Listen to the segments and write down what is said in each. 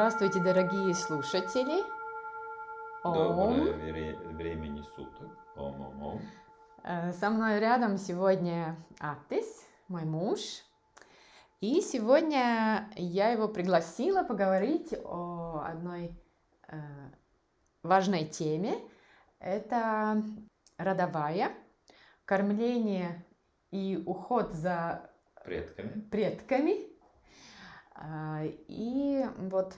Здравствуйте, дорогие слушатели. Доброе вре- времени суток. Ом-ом-ом. Э, Со мной рядом сегодня Атис, мой муж. И сегодня я его пригласила поговорить о одной э, важной теме. Это родовая, кормление и уход за Предками. предками. А, И вот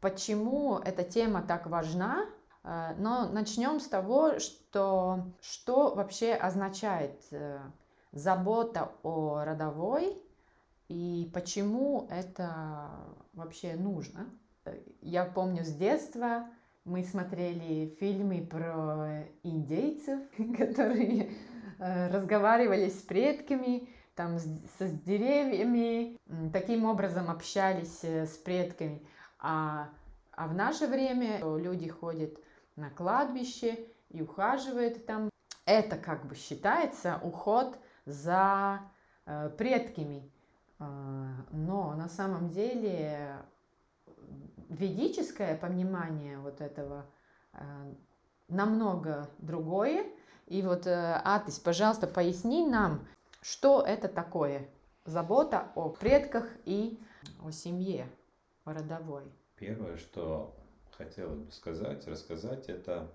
почему эта тема так важна. А, Но начнем с того, что, что вообще означает э, забота о родовой и почему это вообще нужно. Я помню с детства мы смотрели фильмы про индейцев, которые э, разговаривали с предками, там с, с деревьями, таким образом общались э, с предками. А, а в наше время люди ходят на кладбище и ухаживают там. Это как бы считается уход за э, предками. Э, Но на самом деле ведическое понимание вот этого э, намного другое. И вот, э, Атис, пожалуйста, поясни нам, что это такое забота о предках и о семье, родовой. Первое, что хотелось бы сказать, рассказать, это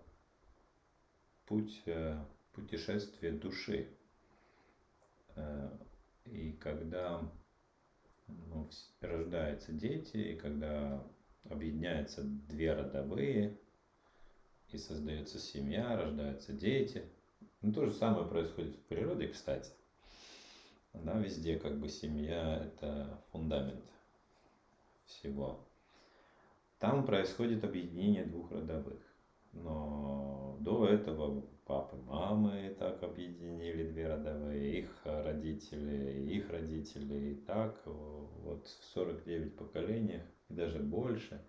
путь э, путешествия души. Э, И когда ну, рождаются дети, и когда объединяются две родовые, и создается семья, рождаются дети. Ну, то же самое происходит в природе, кстати. Да, везде как бы семья – это фундамент всего. Там происходит объединение двух родовых. Но до этого папы, мамы так объединили две родовые, их родители, их родители. И так вот в 49 поколениях, и даже больше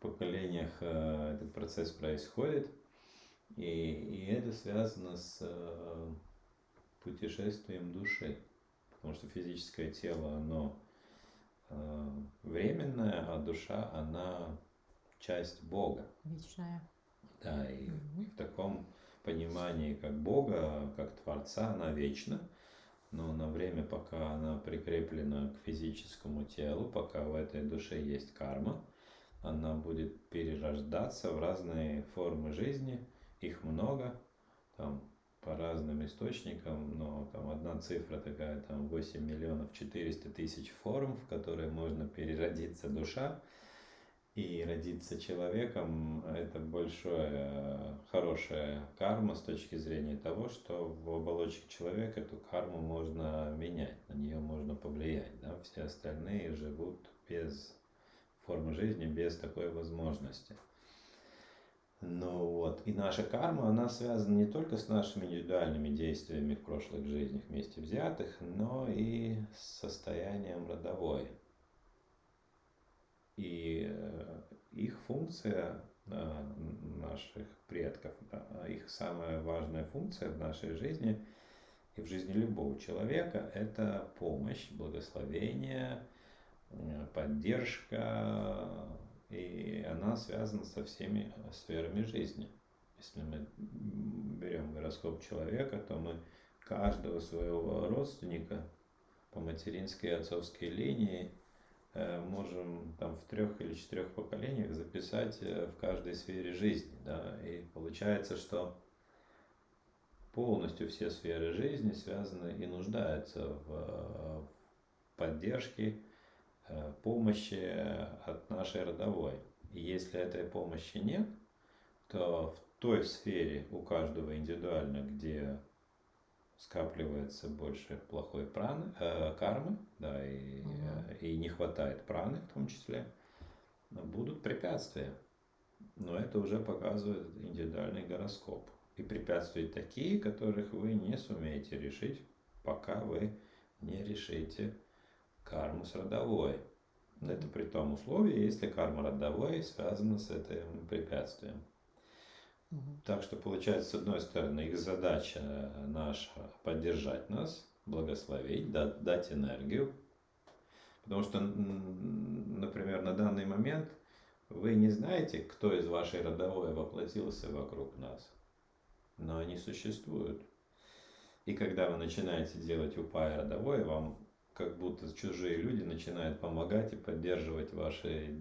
поколениях э, этот процесс происходит. И, и это связано с э, путешествием души. Потому что физическое тело, оно э, временное, а душа, она часть Бога. Вечная. Да, и Мгм. в таком понимании, как Бога, как Творца, она вечна. Но на время, пока она прикреплена к физическому телу, пока в этой душе есть карма, она будет перерождаться в разные формы жизни. Их много, там по разным источникам, но там одна цифра такая, там 8 миллионов 400 тысяч форм, в которые можно переродиться душа. И родиться человеком – это большая, хорошая карма с точки зрения того, что в оболочке человека эту карму можно менять, на нее можно повлиять. Да? Все остальные живут без формы жизни, без такой возможности. Ну вот, и наша карма, она связана не только с нашими индивидуальными действиями в прошлых жизнях вместе взятых, но и с состоянием родовой. И э, их функция э, наших предков, их самая важная функция в нашей жизни и в жизни любого человека – это помощь, благословение, э, поддержка, и она связана со всеми сферами жизни. Если мы берем гороскоп человека, то мы каждого своего родственника по материнской и отцовской линии э, можем там в трех или четырех поколениях записать э, в каждой сфере жизни. Да? И получается, что полностью все сферы жизни связаны и нуждаются в э, поддержке, помощи от нашей родовой. И если этой помощи нет, то в той сфере у каждого индивидуально, где скапливается больше плохой праны, э, кармы, да, и, э, и не хватает праны в том числе, будут препятствия. Но это уже показывает индивидуальный гороскоп. И препятствия такие, которых вы не сумеете решить, пока вы не решите карму с родовой. Это при том условии, если карма родовой связана с этим препятствием. Мгм. Так что получается, с одной стороны, их задача наша поддержать нас, благословить, да- дать энергию, Потому что, например, на данный момент вы не знаете, кто из вашей родовой воплотился вокруг нас, но они существуют. И когда вы начинаете делать упай родовой, вам как будто чужие люди начинают помогать и поддерживать ваши,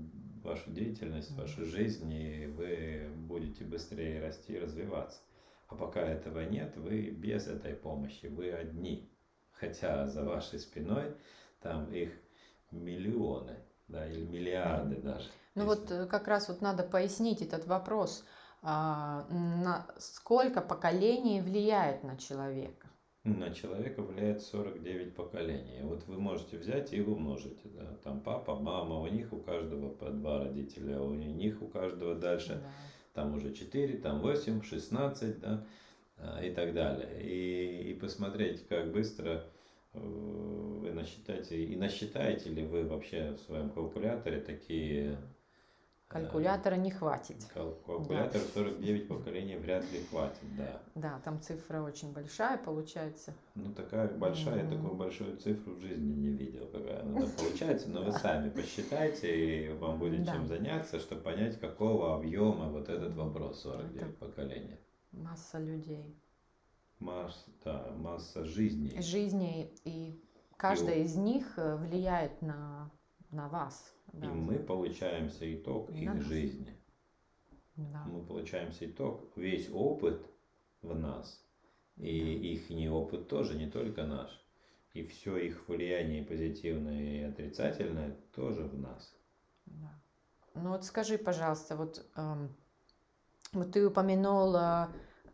вашу деятельность, вашу жизнь, и вы будете быстрее расти и развиваться. А пока этого нет, вы без этой помощи, вы одни. Хотя за вашей спиной там их миллионы, да, или миллиарды даже. Ну если... вот э, как раз вот надо пояснить этот вопрос, а, на сколько поколений влияет на человека? На человека влияет 49 поколений. Вот вы можете взять и умножить. Да? Там папа, мама, у них у каждого по два родителя, у них у каждого дальше. Да. Там уже 4, там 8, 16, да, а, и так далее. И, и посмотреть, как быстро э, вы насчитаете, и насчитаете ли вы вообще в своем калькуляторе такие Калькулятора не хватит. Калькулятор да. 49 поколений вряд ли хватит, да. Да, там цифра очень большая получается. Ну, такая большая, mm. такую большую цифру в жизни не видел, какая она получается, но вы сами посчитайте, и вам будет чем заняться, чтобы понять, какого объема вот этот вопрос 49 поколений. Масса людей. Масса, да, масса жизней. Жизней, и каждая из них э, влияет на, на вас да. И мы получаемся итог их да. жизни. Да. Мы получаемся итог, весь опыт в нас. И да. их не опыт тоже, не только наш. И все их влияние позитивное и отрицательное тоже в нас. Да. Ну вот скажи, пожалуйста, вот, эм, вот ты упомянула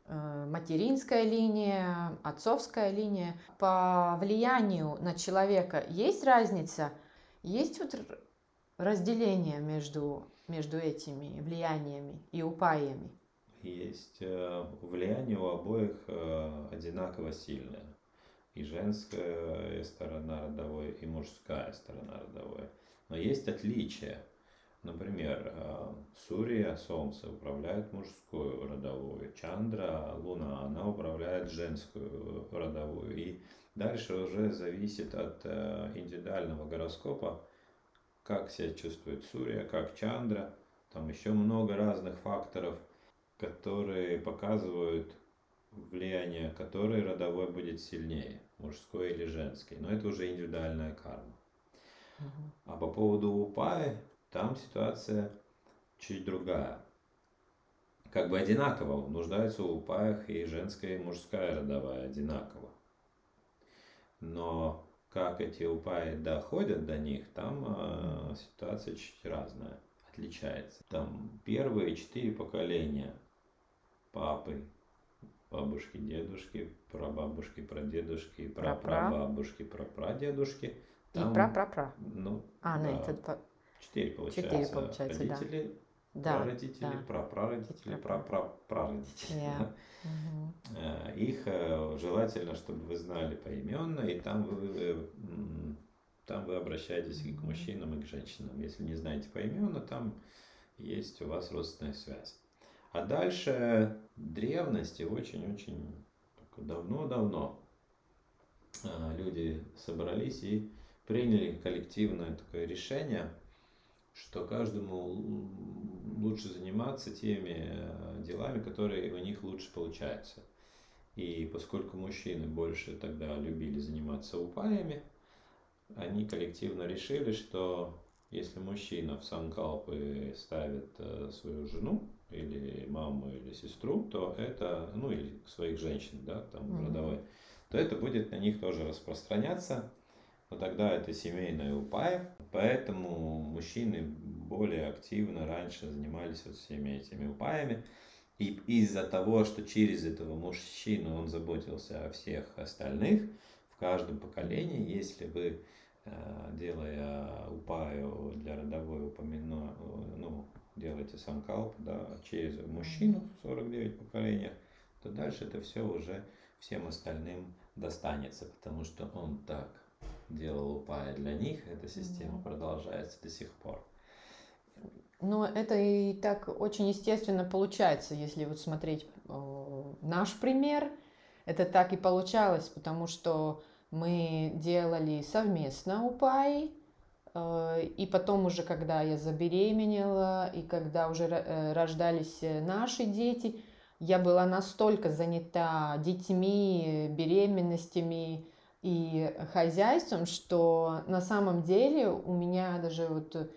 э, материнская линия, отцовская линия. По влиянию на человека есть разница? Есть вот разделение между, между этими влияниями и упаями? Есть э, влияние у обоих э, одинаково сильное. И женская сторона родовой, и мужская сторона родовой. Но есть отличия. Например, э, Сурия, Солнце, управляет мужскую родовую, Чандра, Луна, она управляет женскую родовую. И дальше уже зависит от индивидуального гороскопа, как себя чувствует Сурья, как Чандра. Там еще много разных факторов, которые показывают влияние, который родовой будет сильнее, мужской или женский. Но это уже индивидуальная карма. А по поводу Упаи, там ситуация чуть другая. Как бы одинаково нуждаются в Упаях и женская, и мужская родовая одинаково. Но как эти упаи доходят до них, там э, ситуация чуть разная, отличается. Там первые четыре поколения папы, бабушки, дедушки, прабабушки, прадедушки, прапрабабушки, прапрадедушки. Там, И пра-пра-пра. Ну, а, да, нет, это... Четыре получается. Четыре получается, Родители, да. Прародители, да. прапрародители, прапрапрародители. Yeah. Угу. Их э, желательно, чтобы вы знали поименно, и там вы, там вы обращаетесь и к мужчинам, и к женщинам. Если не знаете поименно, там есть у вас родственная связь. А дальше древности очень-очень давно-давно э, люди собрались и приняли коллективное такое решение, что каждому лучше заниматься теми э, делами, которые у них лучше получаются. И поскольку мужчины больше тогда любили заниматься упаями, они коллективно решили, что если мужчина в санкалпы ставит э, свою жену или маму или сестру, то это, ну или своих женщин, да, там mm-hmm. родовой, то это будет на них тоже распространяться но тогда это семейная упая, поэтому мужчины более активно раньше занимались вот всеми этими упаями. И из-за того, что через этого мужчину он заботился о всех остальных, в каждом поколении, если вы, э, делая упаю для родовой упомяну, ну, делаете санкалп, да, через мужчину в 49 поколениях, то дальше это все уже всем остальным достанется, потому что он так делал упая для них, эта система mm продолжается до сих пор. Но это и так очень естественно получается, если вот смотреть наш пример, это так и получалось, потому что мы делали совместно упаи, Э, и потом уже, когда я забеременела, и когда уже э, рождались э, наши дети, я была настолько занята детьми, беременностями и хозяйством, что на самом деле у меня даже вот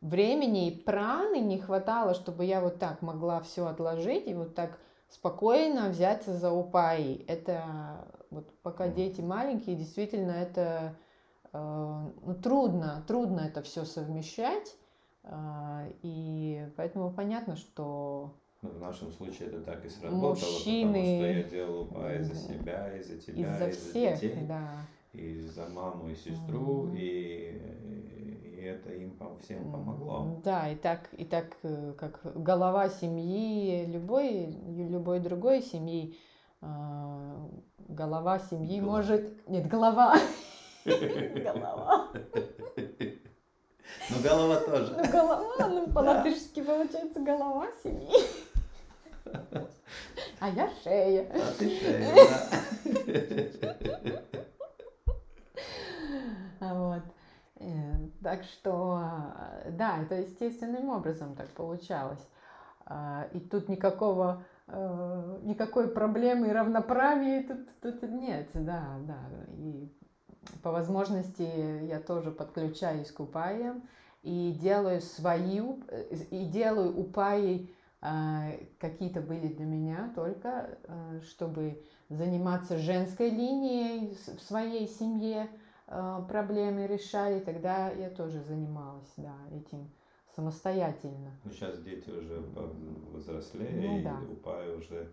времени и праны не хватало, чтобы я вот так могла все отложить и вот так спокойно взяться за упаи. Это вот пока дети маленькие, действительно это э, ну, трудно, трудно это все совмещать. Э, и поэтому понятно, что ну, в нашем случае это так и сработало, мужчины... потому что я делал упаи за себя, и за тебя, из-за и за всех, детей, да. и за маму и сестру, mm-hmm. и, и это им всем помогло. Да, и так, и так э, как голова семьи, любой, любой другой семьи, э, голова семьи голова. может... Нет, голова. Голова. Ну, голова тоже. Ну, голова, ну, по-латышски получается голова семьи. А я шея. А ты шея, да. Вот. Э, так что, да, это естественным образом так получалось. А, и тут никакого, э, никакой проблемы и равноправия тут, тут нет, да, да. И по возможности я тоже подключаюсь к упаям и делаю свою, э, и делаю упаи какие-то были для меня только, а, чтобы заниматься женской линией в своей семье, а, проблемы решали, тогда я тоже занималась да, этим самостоятельно. Ну, сейчас дети уже взрослее, ну, да. и упай уже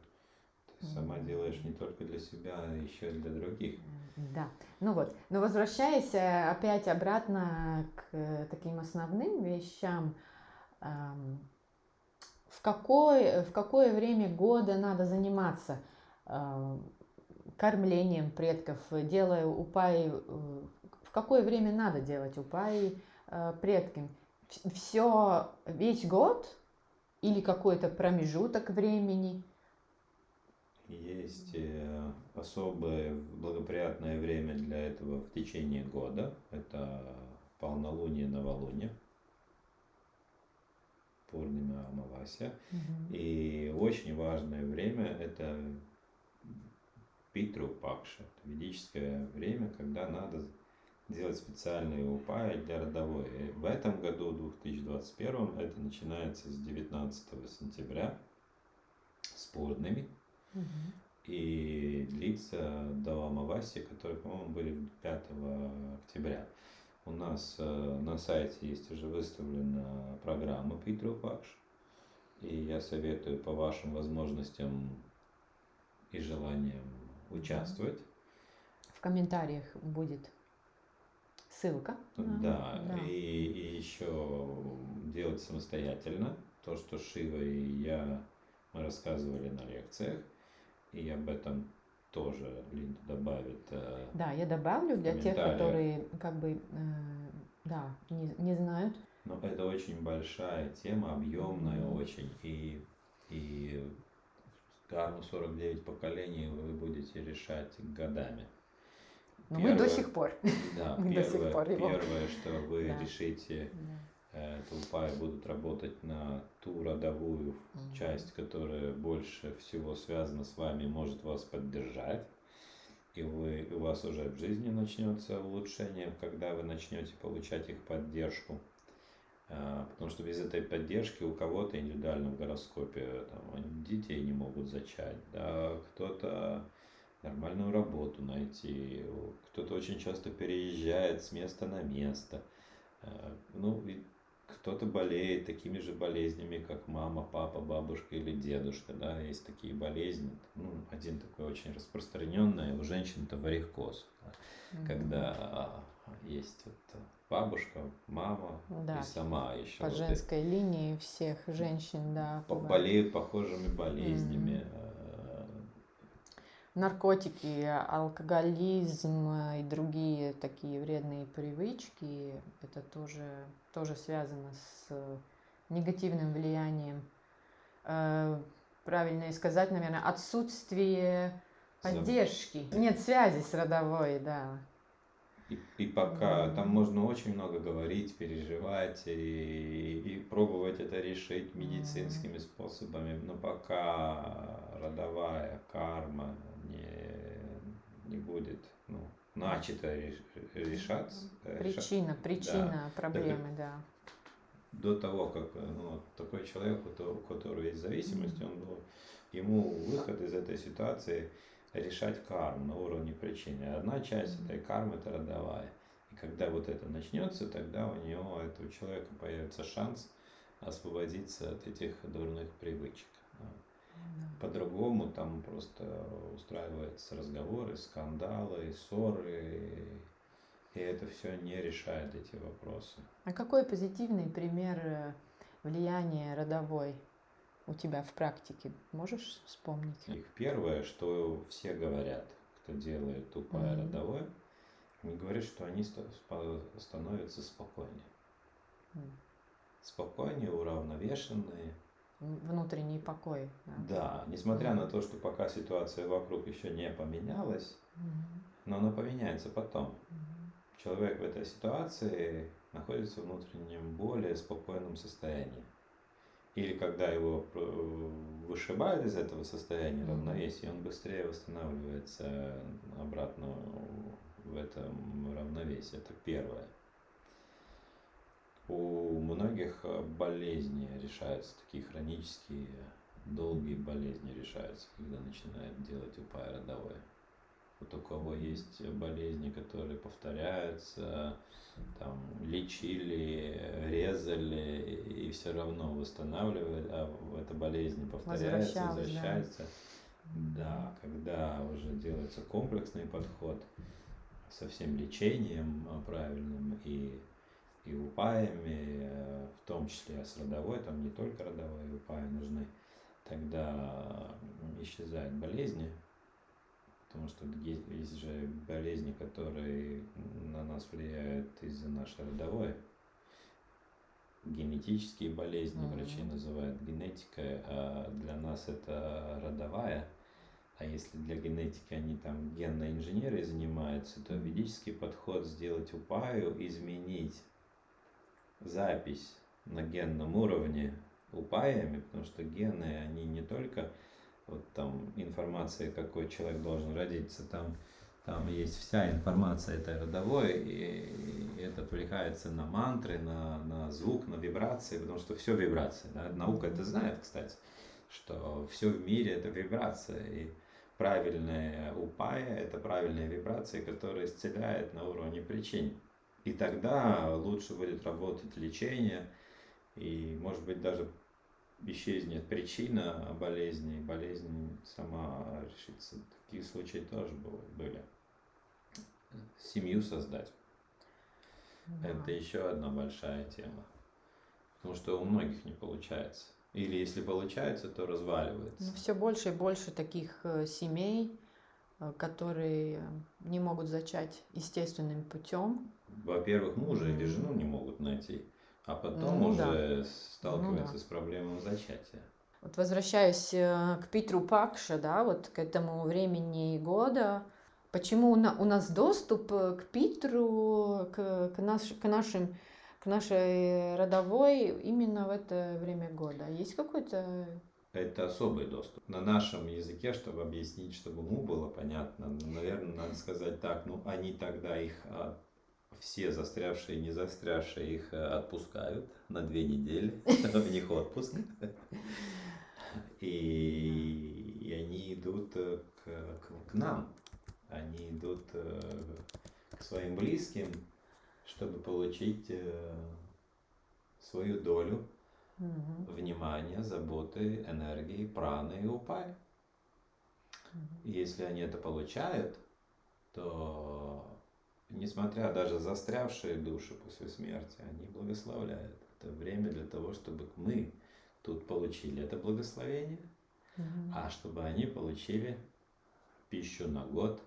ты сама делаешь не только для себя, а еще и для других. Да, ну вот, но возвращаясь э, опять обратно к э, таким основным вещам, в какое, в какое время года надо заниматься э, кормлением предков, делая упаи, э, в какое время надо делать упаи э, предкам. Все весь год или какой-то промежуток времени? Есть э, особое благоприятное время для этого в течение года. Это полнолуние, новолуние. Пурнима Амавасия. Угу. И очень важное время это Питру Пакша, это ведическое время, когда надо делать специальные упаи для родовой. И в этом году, в 2021, это начинается с 19 сентября с Пурнами. Угу. И длится до Амаваси, которые, по-моему, были 5 октября. У нас э, на сайте есть уже выставлена программа Питер Пакш. И я советую по вашим возможностям и желаниям участвовать. В комментариях будет ссылка. Да, да. И, и еще делать самостоятельно. То, что Шива и я мы рассказывали на лекциях. И об этом тоже Линда добавит. Э, да, я добавлю для тех, которые как бы, э, да, не, не знают. Но это очень большая тема, объемная mm-hmm. очень. И, и карму 49 поколений вы будете решать годами. Но первое, мы до сих пор. Да, мы первое, до сих пор его. первое, что вы да. решите, да. Э, Тулпай будут работать на ту родовую часть, которая больше всего связана с вами, может вас поддержать. И вы, у вас уже в жизни начнется улучшение, когда вы начнете получать их поддержку. А, потому что без этой поддержки у кого-то индивидуально в гороскопе там, детей не могут зачать, да, кто-то нормальную работу найти, кто-то очень часто переезжает с места на место. А, ну, кто-то болеет такими же болезнями, как мама, папа, бабушка или дедушка, да, есть такие болезни. Ну, один такой очень распространенный у женщин это варикоз, да, mm-hmm. когда а, есть вот бабушка, мама да, и сама еще. По вот женской и, линии всех женщин, да. Болеют похожими болезнями. Mm-hmm наркотики, алкоголизм и другие такие вредные привычки, это тоже, тоже связано с негативным влиянием. Э, правильно сказать, наверное, отсутствие поддержки. Нет связи с родовой, да. И, и пока там можно очень много говорить, переживать и, и пробовать это решить медицинскими способами, но пока родовая карма не, не будет ну, начато решаться. Причина, причина да. проблемы, да. До того, как ну, такой человек, у которого есть зависимость, он был, ему выход из этой ситуации – решать карму на уровне причины. Одна часть этой кармы это родовая. И когда вот это начнется, тогда у него, этого человека появится шанс освободиться от этих дурных привычек. По-другому там просто устраиваются разговоры, скандалы, ссоры, и это все не решает эти вопросы. А какой позитивный пример э, влияния родовой у тебя в практике? Можешь вспомнить? Их первое, что все говорят, кто делает тупое mm-hmm. родовое, они говорят, что они становятся спокойнее. Mm. Спокойнее, уравновешенные. Внутренний покой. Да, да несмотря на то, что пока ситуация вокруг еще не поменялась, mm-hmm. но она поменяется потом. Mm-hmm. Человек в этой ситуации находится в внутреннем более спокойном состоянии или когда его э, вышибают из этого состояния равновесия, он быстрее восстанавливается обратно в этом равновесии. Это первое. У многих болезни решаются, такие хронические, долгие болезни решаются, когда начинают делать упай родовое вот у кого есть болезни, которые повторяются, там лечили, резали и все равно восстанавливают, а эта болезнь повторяется, возвращается. Да. да, когда уже делается комплексный подход со всем лечением правильным и и упаями, в том числе с родовой, там не только родовые упаи нужны, тогда исчезают болезни, потому что есть же болезни, которые на нас влияют из-за нашей родовой. Генетические болезни mm-hmm. врачи называют генетикой, а для нас это родовая. А если для генетики они там генной инженерой занимаются, то ведический подход сделать упаю, изменить запись на генном уровне упаями, потому что гены, они не только вот там информация, какой человек должен родиться, там, там есть вся информация этой родовой, и это отвлекается на мантры, на, на звук, на вибрации, потому что все вибрации. Да? Наука это знает, кстати, что все в мире это вибрация, и правильная упая – это правильная вибрация, которая исцеляет на уровне причин. И тогда лучше будет работать лечение, и, может быть, даже исчезнет причина болезни, болезнь сама решится. Такие случаи тоже были. Семью создать. Да. Это еще одна большая тема. Потому что у многих не получается. Или если получается, то разваливается. Ну, все больше и больше таких э, семей, э, которые не могут зачать естественным путем. Во-первых, мужа или жену не могут найти а потом ну, уже да. сталкивается ну, да. с проблемой зачатия. Вот возвращаясь э, к Питру Пакше, да, вот к этому времени года, почему у нас доступ э, к Питру, к, к, наш, к, нашим, к нашей родовой именно в это время года? Есть какой-то это особый доступ. На нашем языке, чтобы объяснить, чтобы ему было понятно, наверное, надо сказать так, ну они тогда их а, все застрявшие и не застрявшие их э, отпускают на две недели, у них отпуск. И, они идут э, к, нам, они идут э, к своим близким, чтобы получить свою долю внимания, заботы, энергии, праны и упай. Если они это получают, то несмотря даже застрявшие души после смерти, они благословляют. Это время для того, чтобы мы тут получили это благословение, угу. а чтобы они получили пищу на год,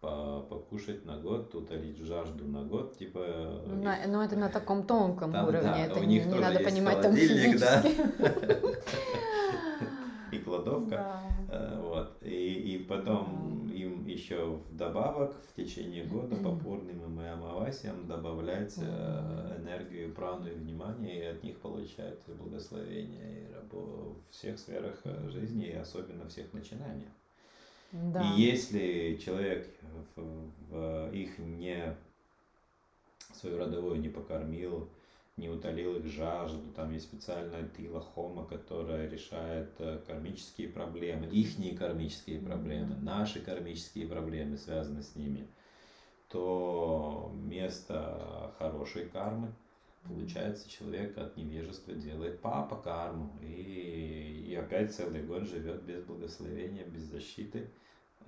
покушать на год, утолить жажду на год, типа. На, но ну, это на таком тонком там, уровне, да, это не, не надо понимать там физически. И кладовка, э, вот, и, и потом еще вдобавок в течение года по пурнимам и амавасиям добавлять э, энергию, прану и внимание, и от них получать благословение и рабо в всех сферах э, жизни, и особенно в всех начинаниях. Да. И если человек в, в их не свою родовую не покормил, не утолил их жажду. Там есть специальная тила хома, которая решает э, кармические проблемы, ихние кармические проблемы, наши кармические проблемы связаны с ними, то место хорошей кармы, получается, человек от невежества делает папа карму. И, и опять целый год живет без благословения, без защиты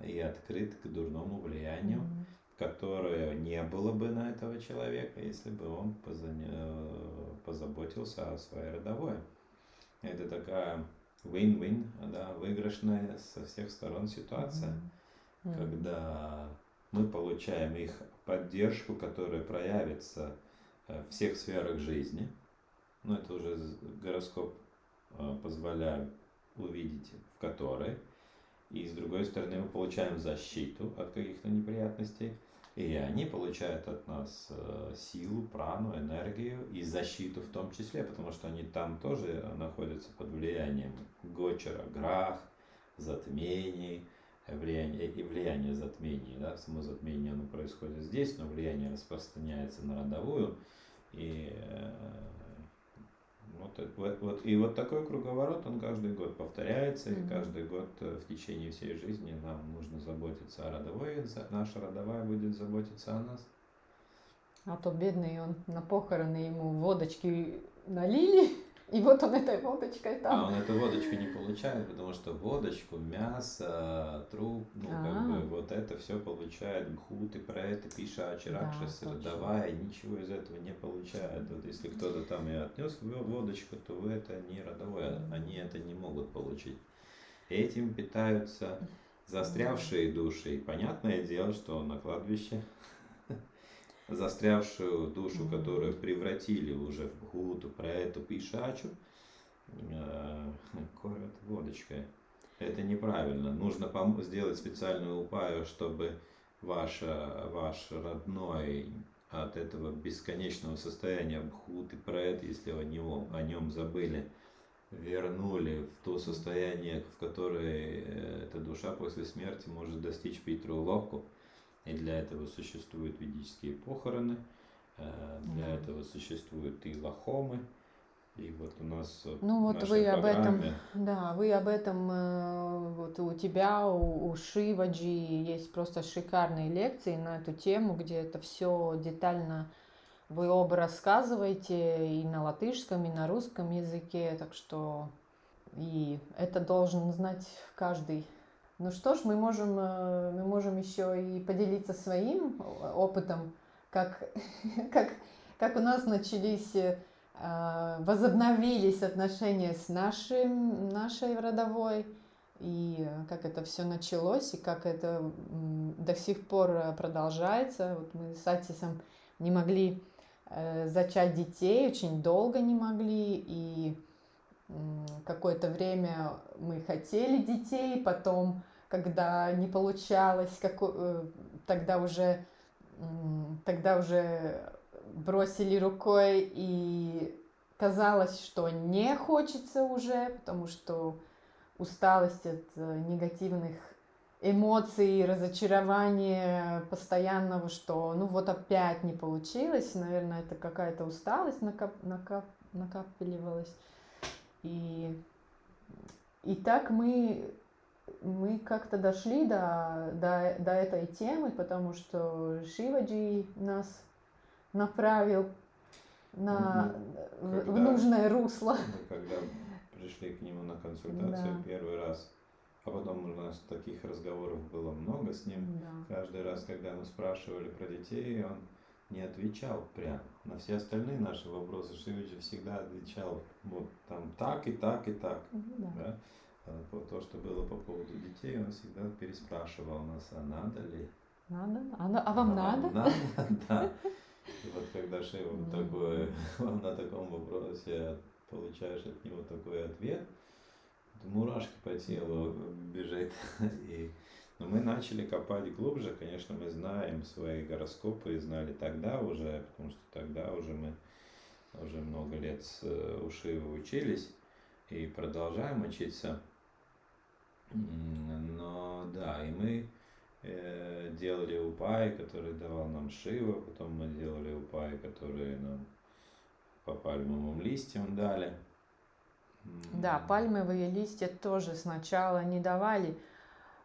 и открыт к дурному влиянию. Mm-hmm которое не было бы на этого человека, если бы он позаботился о своей родовой. Это такая win-win, да, выигрышная со всех сторон ситуация, mm-hmm. когда мы получаем их поддержку, которая проявится э, в всех сферах жизни. Ну, это уже гороскоп э, позволяет увидеть, в которой. И с другой стороны, мы получаем защиту от каких-то неприятностей. И они получают от нас э, силу, прану, энергию и защиту в том числе, потому что они там тоже находятся под влиянием Гочера, Грах, затмений, влияние, и влияние затмений. Да? Само затмение оно происходит здесь, но влияние распространяется на родовую. И э, вот, вот, вот, и вот такой круговорот, он каждый год повторяется, mm-hmm. и каждый год э, в течение всей жизни нам нужно заботиться о родовой, наша родовая будет заботиться о нас. А то бедный он на похороны ему водочки налили, и вот он этой водочкой там. А он эту водочку не получает, потому что водочку, мясо, труп, ну А-а-а. как бы вот это все получает бхут и про это пишачи, ракшасы, да, родовая, ничего из этого не получает. Вот если кто-то там и отнес водочку, то это не родовое, они это не могут получить. Этим питаются застрявшие души. И понятное дело, что на кладбище застрявшую душу, которую превратили уже в гуту, про эту пишачу, э, кормят водочкой. Это неправильно. Нужно сделать специальную упаю, чтобы ваш, ваш родной от этого бесконечного состояния бхут и пред, если о, него, о нем забыли, вернули в то состояние, в которое э, эта душа после смерти может достичь Питру Локу. И для этого существуют ведические похороны, э, для mm. этого существуют и лохомы. И вот у нас ну вот вы об этом, да, вы об этом э, вот у тебя у, у Шиваджи есть просто шикарные лекции на эту тему, где это все детально вы оба рассказываете и на латышском, и на русском языке, так что и это должен знать каждый ну что ж, мы можем, э, мы можем еще и поделиться своим опытом, как, как, как у нас начались, э, возобновились отношения с нашим, нашей родовой, и как это все началось, и как это до сих пор продолжается. Вот мы с Атисом не могли э, зачать детей, очень долго не могли, и какое-то время мы хотели детей, потом когда не получалось, как, э, тогда уже тогда уже бросили рукой и казалось, что не хочется уже, потому что усталость от э, негативных эмоций, разочарования постоянного, что ну вот опять не получилось, наверное, это какая-то усталость накоп, накоп, накапливалась. И, и так мы мы как-то дошли до, до, до этой темы, потому что Шиваджи нас направил на, ну, когда, в нужное русло. Когда пришли к нему на консультацию да. первый раз, а потом у нас таких разговоров было много с ним. Да. Каждый раз, когда мы спрашивали про детей, он не отвечал прям. На все остальные наши вопросы Шиваджи всегда отвечал вот там так и так и так. Да. Да? А то, что было по поводу детей, он всегда переспрашивал нас, а надо ли? Надо? А, а вам а надо? Надо, да. И вот когда Шева mm. такое, на таком вопросе получаешь от него такой ответ, мурашки по телу бежит. И Но мы начали копать глубже, конечно, мы знаем свои гороскопы и знали тогда уже, потому что тогда уже мы уже много лет с э, Ушиева учились и продолжаем учиться. Но да, и мы э, делали упай, который давал нам Шива, потом мы делали упай, которые нам по пальмовым листьям дали. Да, пальмовые листья тоже сначала не давали,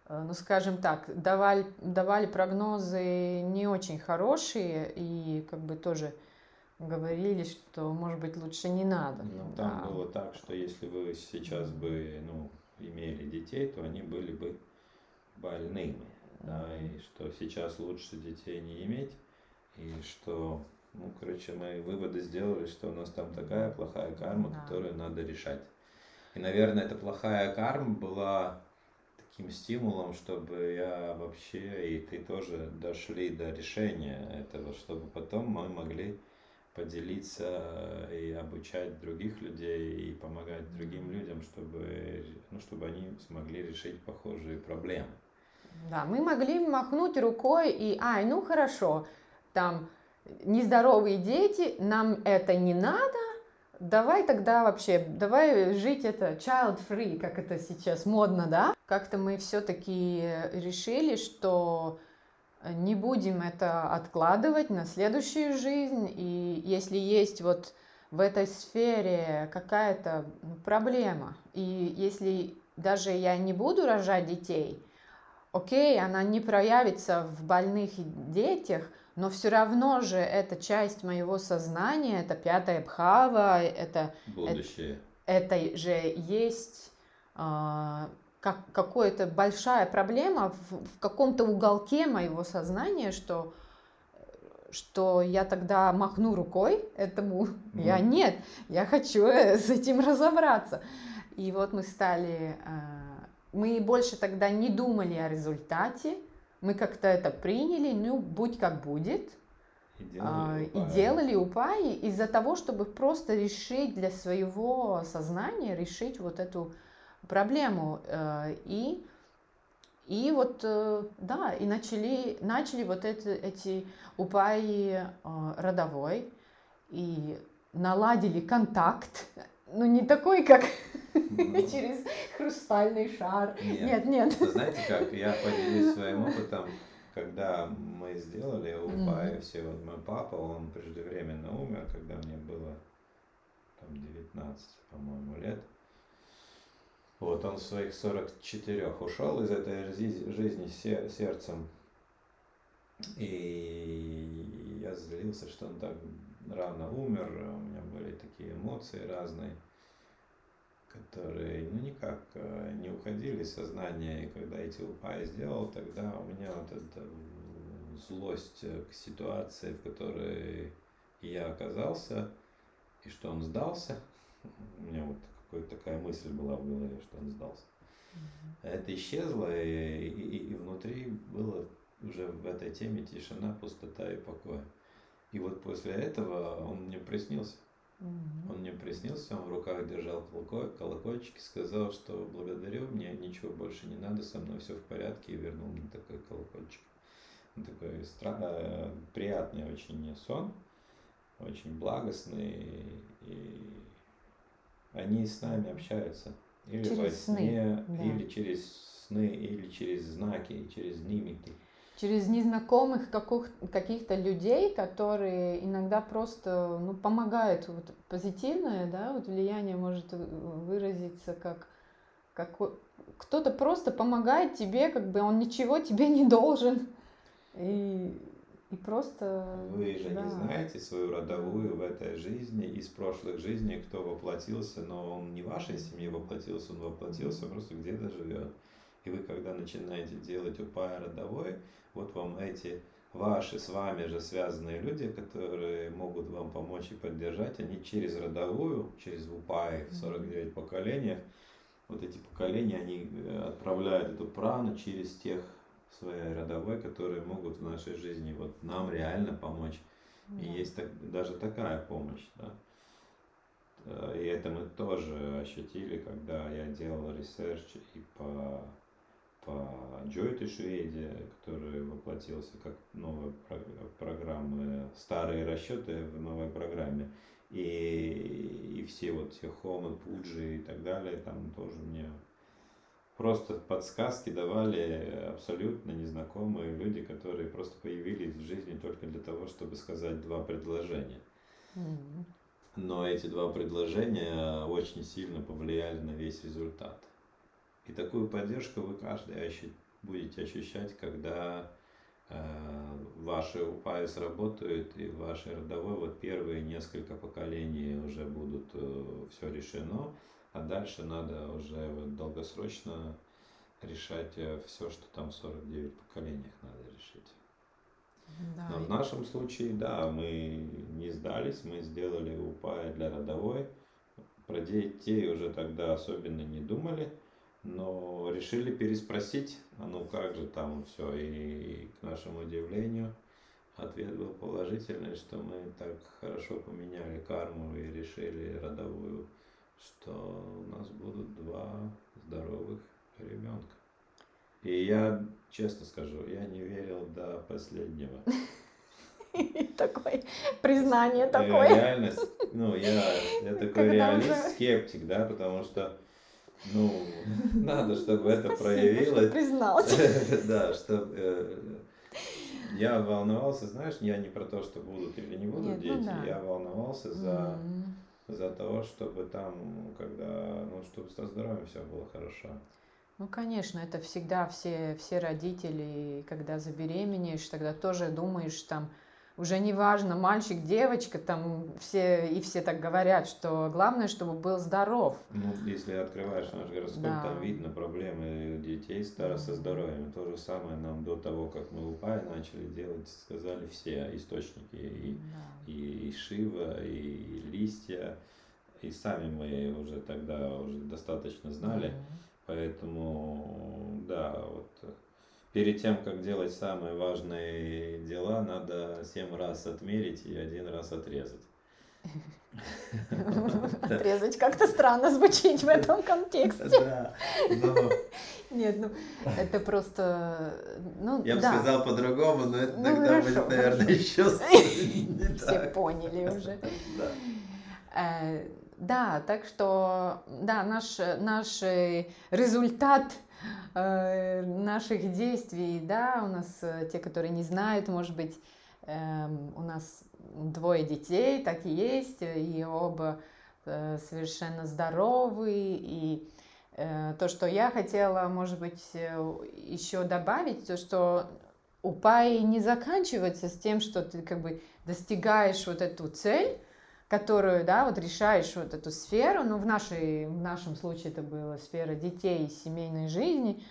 э, ну скажем так, давали, давали прогнозы не очень хорошие и как бы тоже говорили, что может быть лучше не надо. Ну, там да. было так, что если вы сейчас бы ну, имели детей, то они были бы больными. Да, и что сейчас лучше детей не иметь, и что ну, короче, мы выводы сделали, что у нас там такая плохая карма, да. которую надо решать. И, наверное, эта плохая карма была таким стимулом, чтобы я вообще и ты тоже дошли до решения этого, чтобы потом мы могли поделиться и обучать других людей и помогать другим людям, чтобы, ну, чтобы они смогли решить похожие проблемы. Да, мы могли махнуть рукой и, ай, ну хорошо, там нездоровые дети, нам это не надо, давай тогда вообще, давай жить это child free, как это сейчас модно, да? Как-то мы все-таки решили, что не будем это откладывать на следующую жизнь, и если есть вот в этой сфере какая-то проблема, и если даже я не буду рожать детей, окей, она не проявится в больных детях, но все равно же это часть моего сознания, это пятая бхава, это... Будущее. Это, это же есть э, как, какая-то большая проблема в, в каком-то уголке моего сознания, что что я тогда махну рукой этому. Mm. Я нет, я хочу э, с этим разобраться. И вот мы стали, э, мы больше тогда не думали о результате, мы как-то это приняли, ну, будь как будет. И делали, а, упаи. и делали упаи из-за того, чтобы просто решить для своего сознания, решить вот эту проблему. Э, и, и вот, э, да, и начали, начали вот это, эти упаи э, родовой, и наладили контакт, ну не такой, как ну, через хрустальный шар. Нет, нет. нет. Знаете как, я поделюсь своим опытом, когда мы сделали УПА, и все, вот мой папа, он преждевременно умер, когда мне было там 19, по-моему, лет. Вот он в своих 44 ушел из этой жизни сердцем. И я злился, что он так рано умер, у меня были такие эмоции разные, которые ну никак э, не уходили из сознания. И когда эти упаи сделал, тогда у меня вот эта злость к ситуации, в которой я оказался, и что он сдался. У меня вот какая-то такая мысль была в голове, что он сдался. Mm-hmm. Это исчезло, и, и, и внутри было уже в этой теме тишина, пустота и покой. И вот после этого он мне приснился. Mm-hmm. Он мне приснился, он в руках держал колоколь, колокольчик и сказал, что благодарю, мне ничего больше не надо, со мной все в порядке, и вернул мне такой колокольчик. Такой стра... Э, приятный очень сон, очень благостный и они с нами общаются. Или через во сне, сны, да. или через сны, или через знаки, через нимики. Через незнакомых каких-то людей, которые иногда просто ну, помогают. Вот позитивное да, вот влияние может выразиться как, как кто-то просто помогает тебе, как бы он ничего тебе не должен. И и просто... Вы же да. не знаете свою родовую в этой жизни, из прошлых жизней, кто воплотился, но он не в вашей семье воплотился, он воплотился просто где-то живет. И вы, когда начинаете делать упая родовой, вот вам эти ваши с вами же связанные люди, которые могут вам помочь и поддержать, они через родовую, через упай в 49 поколениях, вот эти поколения, они э, отправляют эту прану через тех своей родовой, которые могут в нашей жизни вот нам реально помочь. Да. И есть так, даже такая помощь, да. Э, и это мы тоже ощутили, когда я делал research и по по Джойте Шведе, который воплотился как новая программа, старые расчеты в новой программе. И, и все вот все Хомы, Пуджи и так далее, там тоже мне просто подсказки давали абсолютно незнакомые люди, которые просто появились в жизни только для того, чтобы сказать два предложения. Но эти два предложения очень сильно повлияли на весь результат. И такую поддержку вы каждый ощу- будете ощущать, когда э, ваши упаи сработают и ваши родовой, вот первые несколько поколений уже будут э, все решено, а дальше надо уже вот долгосрочно решать э, все, что там в 49 поколениях надо решить. Да. Но в нашем случае, да, мы не сдались, мы сделали упая для родовой. Про детей уже тогда особенно не думали, но решили переспросить, а ну как же там все. И к нашему удивлению, ответ был положительный, что мы так хорошо поменяли карму и решили родовую, что у нас будут два здоровых ребенка. И я, честно скажу, я не верил до последнего. Такое признание такое. Реальность, ну, я, я такой реалист, скептик, да, потому что, ну, надо, чтобы это проявилось. признался. Да, чтобы э, я волновался, знаешь, я не про то, что будут или не будут ну дети, я волновался за за того, чтобы там, когда, ну, чтобы со здоровьем все было хорошо. Ну, конечно, это всегда все, все родители, когда забеременеешь, тогда тоже думаешь, там, уже не важно, мальчик, девочка, там все, и все так говорят, что главное, чтобы был здоров. Ну, если открываешь наш гороскоп, да. там видно проблемы детей старо со здоровьем. То же самое нам до того, как мы УПАИ начали делать, сказали все источники, и, да. и, и Шива, и листья, и сами мы уже тогда уже достаточно знали. Mm-hmm Поэтому, да, вот перед тем, как делать самые важные дела, надо семь раз отмерить и один раз отрезать. Отрезать как-то странно звучит в этом контексте. Да, но... Нет, ну это просто, ну Я бы сказал по-другому, но это ну, тогда будет, наверное, еще Все поняли уже. Да. Э, да, так что, да, наш, наш результат э, наших действий, да, у нас э, те, которые не знают, может быть, э, у нас двое детей, так и есть, и оба э, совершенно здоровые, и э, то, что я хотела, может быть, э, еще добавить, то, что упай не заканчивается с тем, что ты как бы достигаешь вот эту цель, которую, да, вот решаешь вот эту сферу, ну, в, нашей, в нашем случае это была сфера детей и семейной жизни,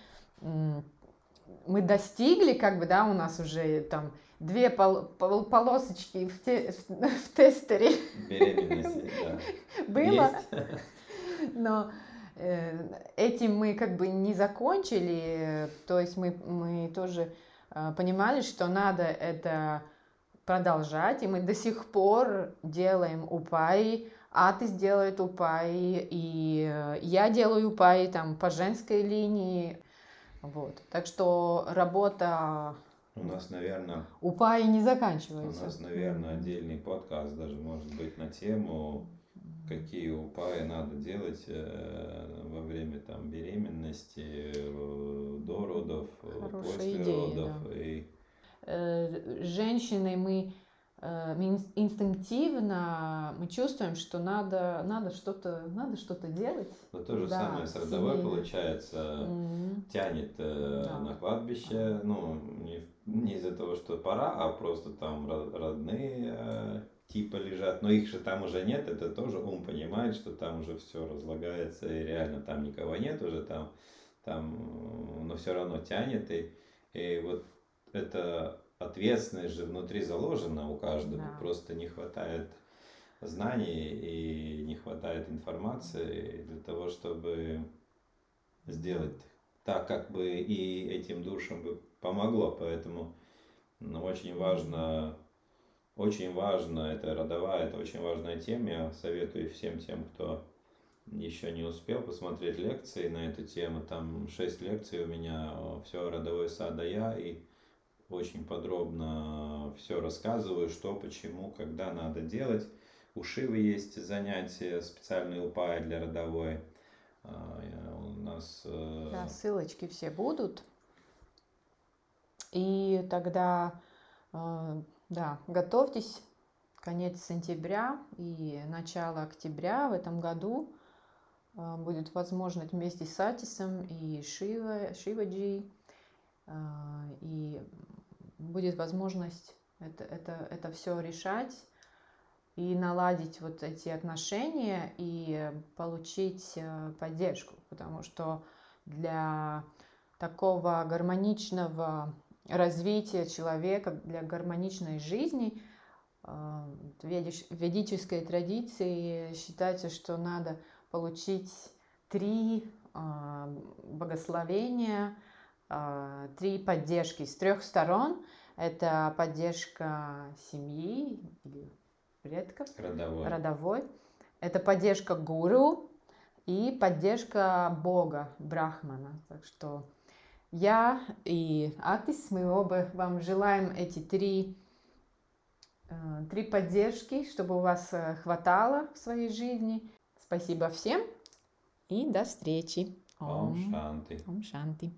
мы достигли, как бы, да, у нас уже там две пол, пол, полосочки в, те, в, в тестере. Да. Было. Но э, этим мы как бы не закончили, то есть мы, мы тоже э, понимали, что надо это продолжать, и мы до сих пор делаем упаи, Атыс делает упаи, и э, я делаю упаи там по женской линии, вот. Так что работа у нас, наверное... Упаи не заканчивается. У нас, наверное, отдельный подкаст даже может быть на тему, какие упаи надо делать э, во время там беременности, э, до родов, Хорошая после идея, родов. Да. И Э, женщины мы э, инстинктивно мы чувствуем, что надо, надо что-то надо что-то делать. Но то же да, самое с родовой получается, mm-hmm. тянет э, да. на кладбище, ну, не, не из-за того, что пора, а просто там родные э, типа лежат, но их же там уже нет, это тоже ум понимает, что там уже все разлагается, и реально там никого нет уже, там, там, но все равно тянет, и, и вот это ответственность же внутри заложена у каждого, да. просто не хватает знаний и не хватает информации для того, чтобы сделать так, как бы и этим душам бы помогло. Поэтому ну, очень важно, очень важно, это родовая, это очень важная тема. Я советую всем тем, кто еще не успел посмотреть лекции на эту тему. Там шесть лекций у меня, все родовой сад, а я и очень подробно все рассказываю, что, почему, когда надо делать. У Шивы есть занятия, специальные упаи для родовой. А, у нас... Э, да, ссылочки все будут. И тогда, э, да, готовьтесь, конец сентября и начало октября в этом году э, будет возможность вместе с Атисом и Шива, Шиваджи, и будет возможность это, это, это все решать и наладить вот эти отношения и получить э, поддержку, потому что для такого гармоничного развития человека, для гармоничной жизни э, в ведической традиции считается, что надо получить три э, благословения, три поддержки с трех сторон. Это поддержка семьи или предков. Родовой. Родовой. Это поддержка гуру и поддержка Бога, Брахмана. Так что я и Атис, мы оба вам желаем эти три, э, три поддержки, чтобы у вас э, хватало в своей жизни. Спасибо всем и до встречи. Ом Шанти. Ом Шанти.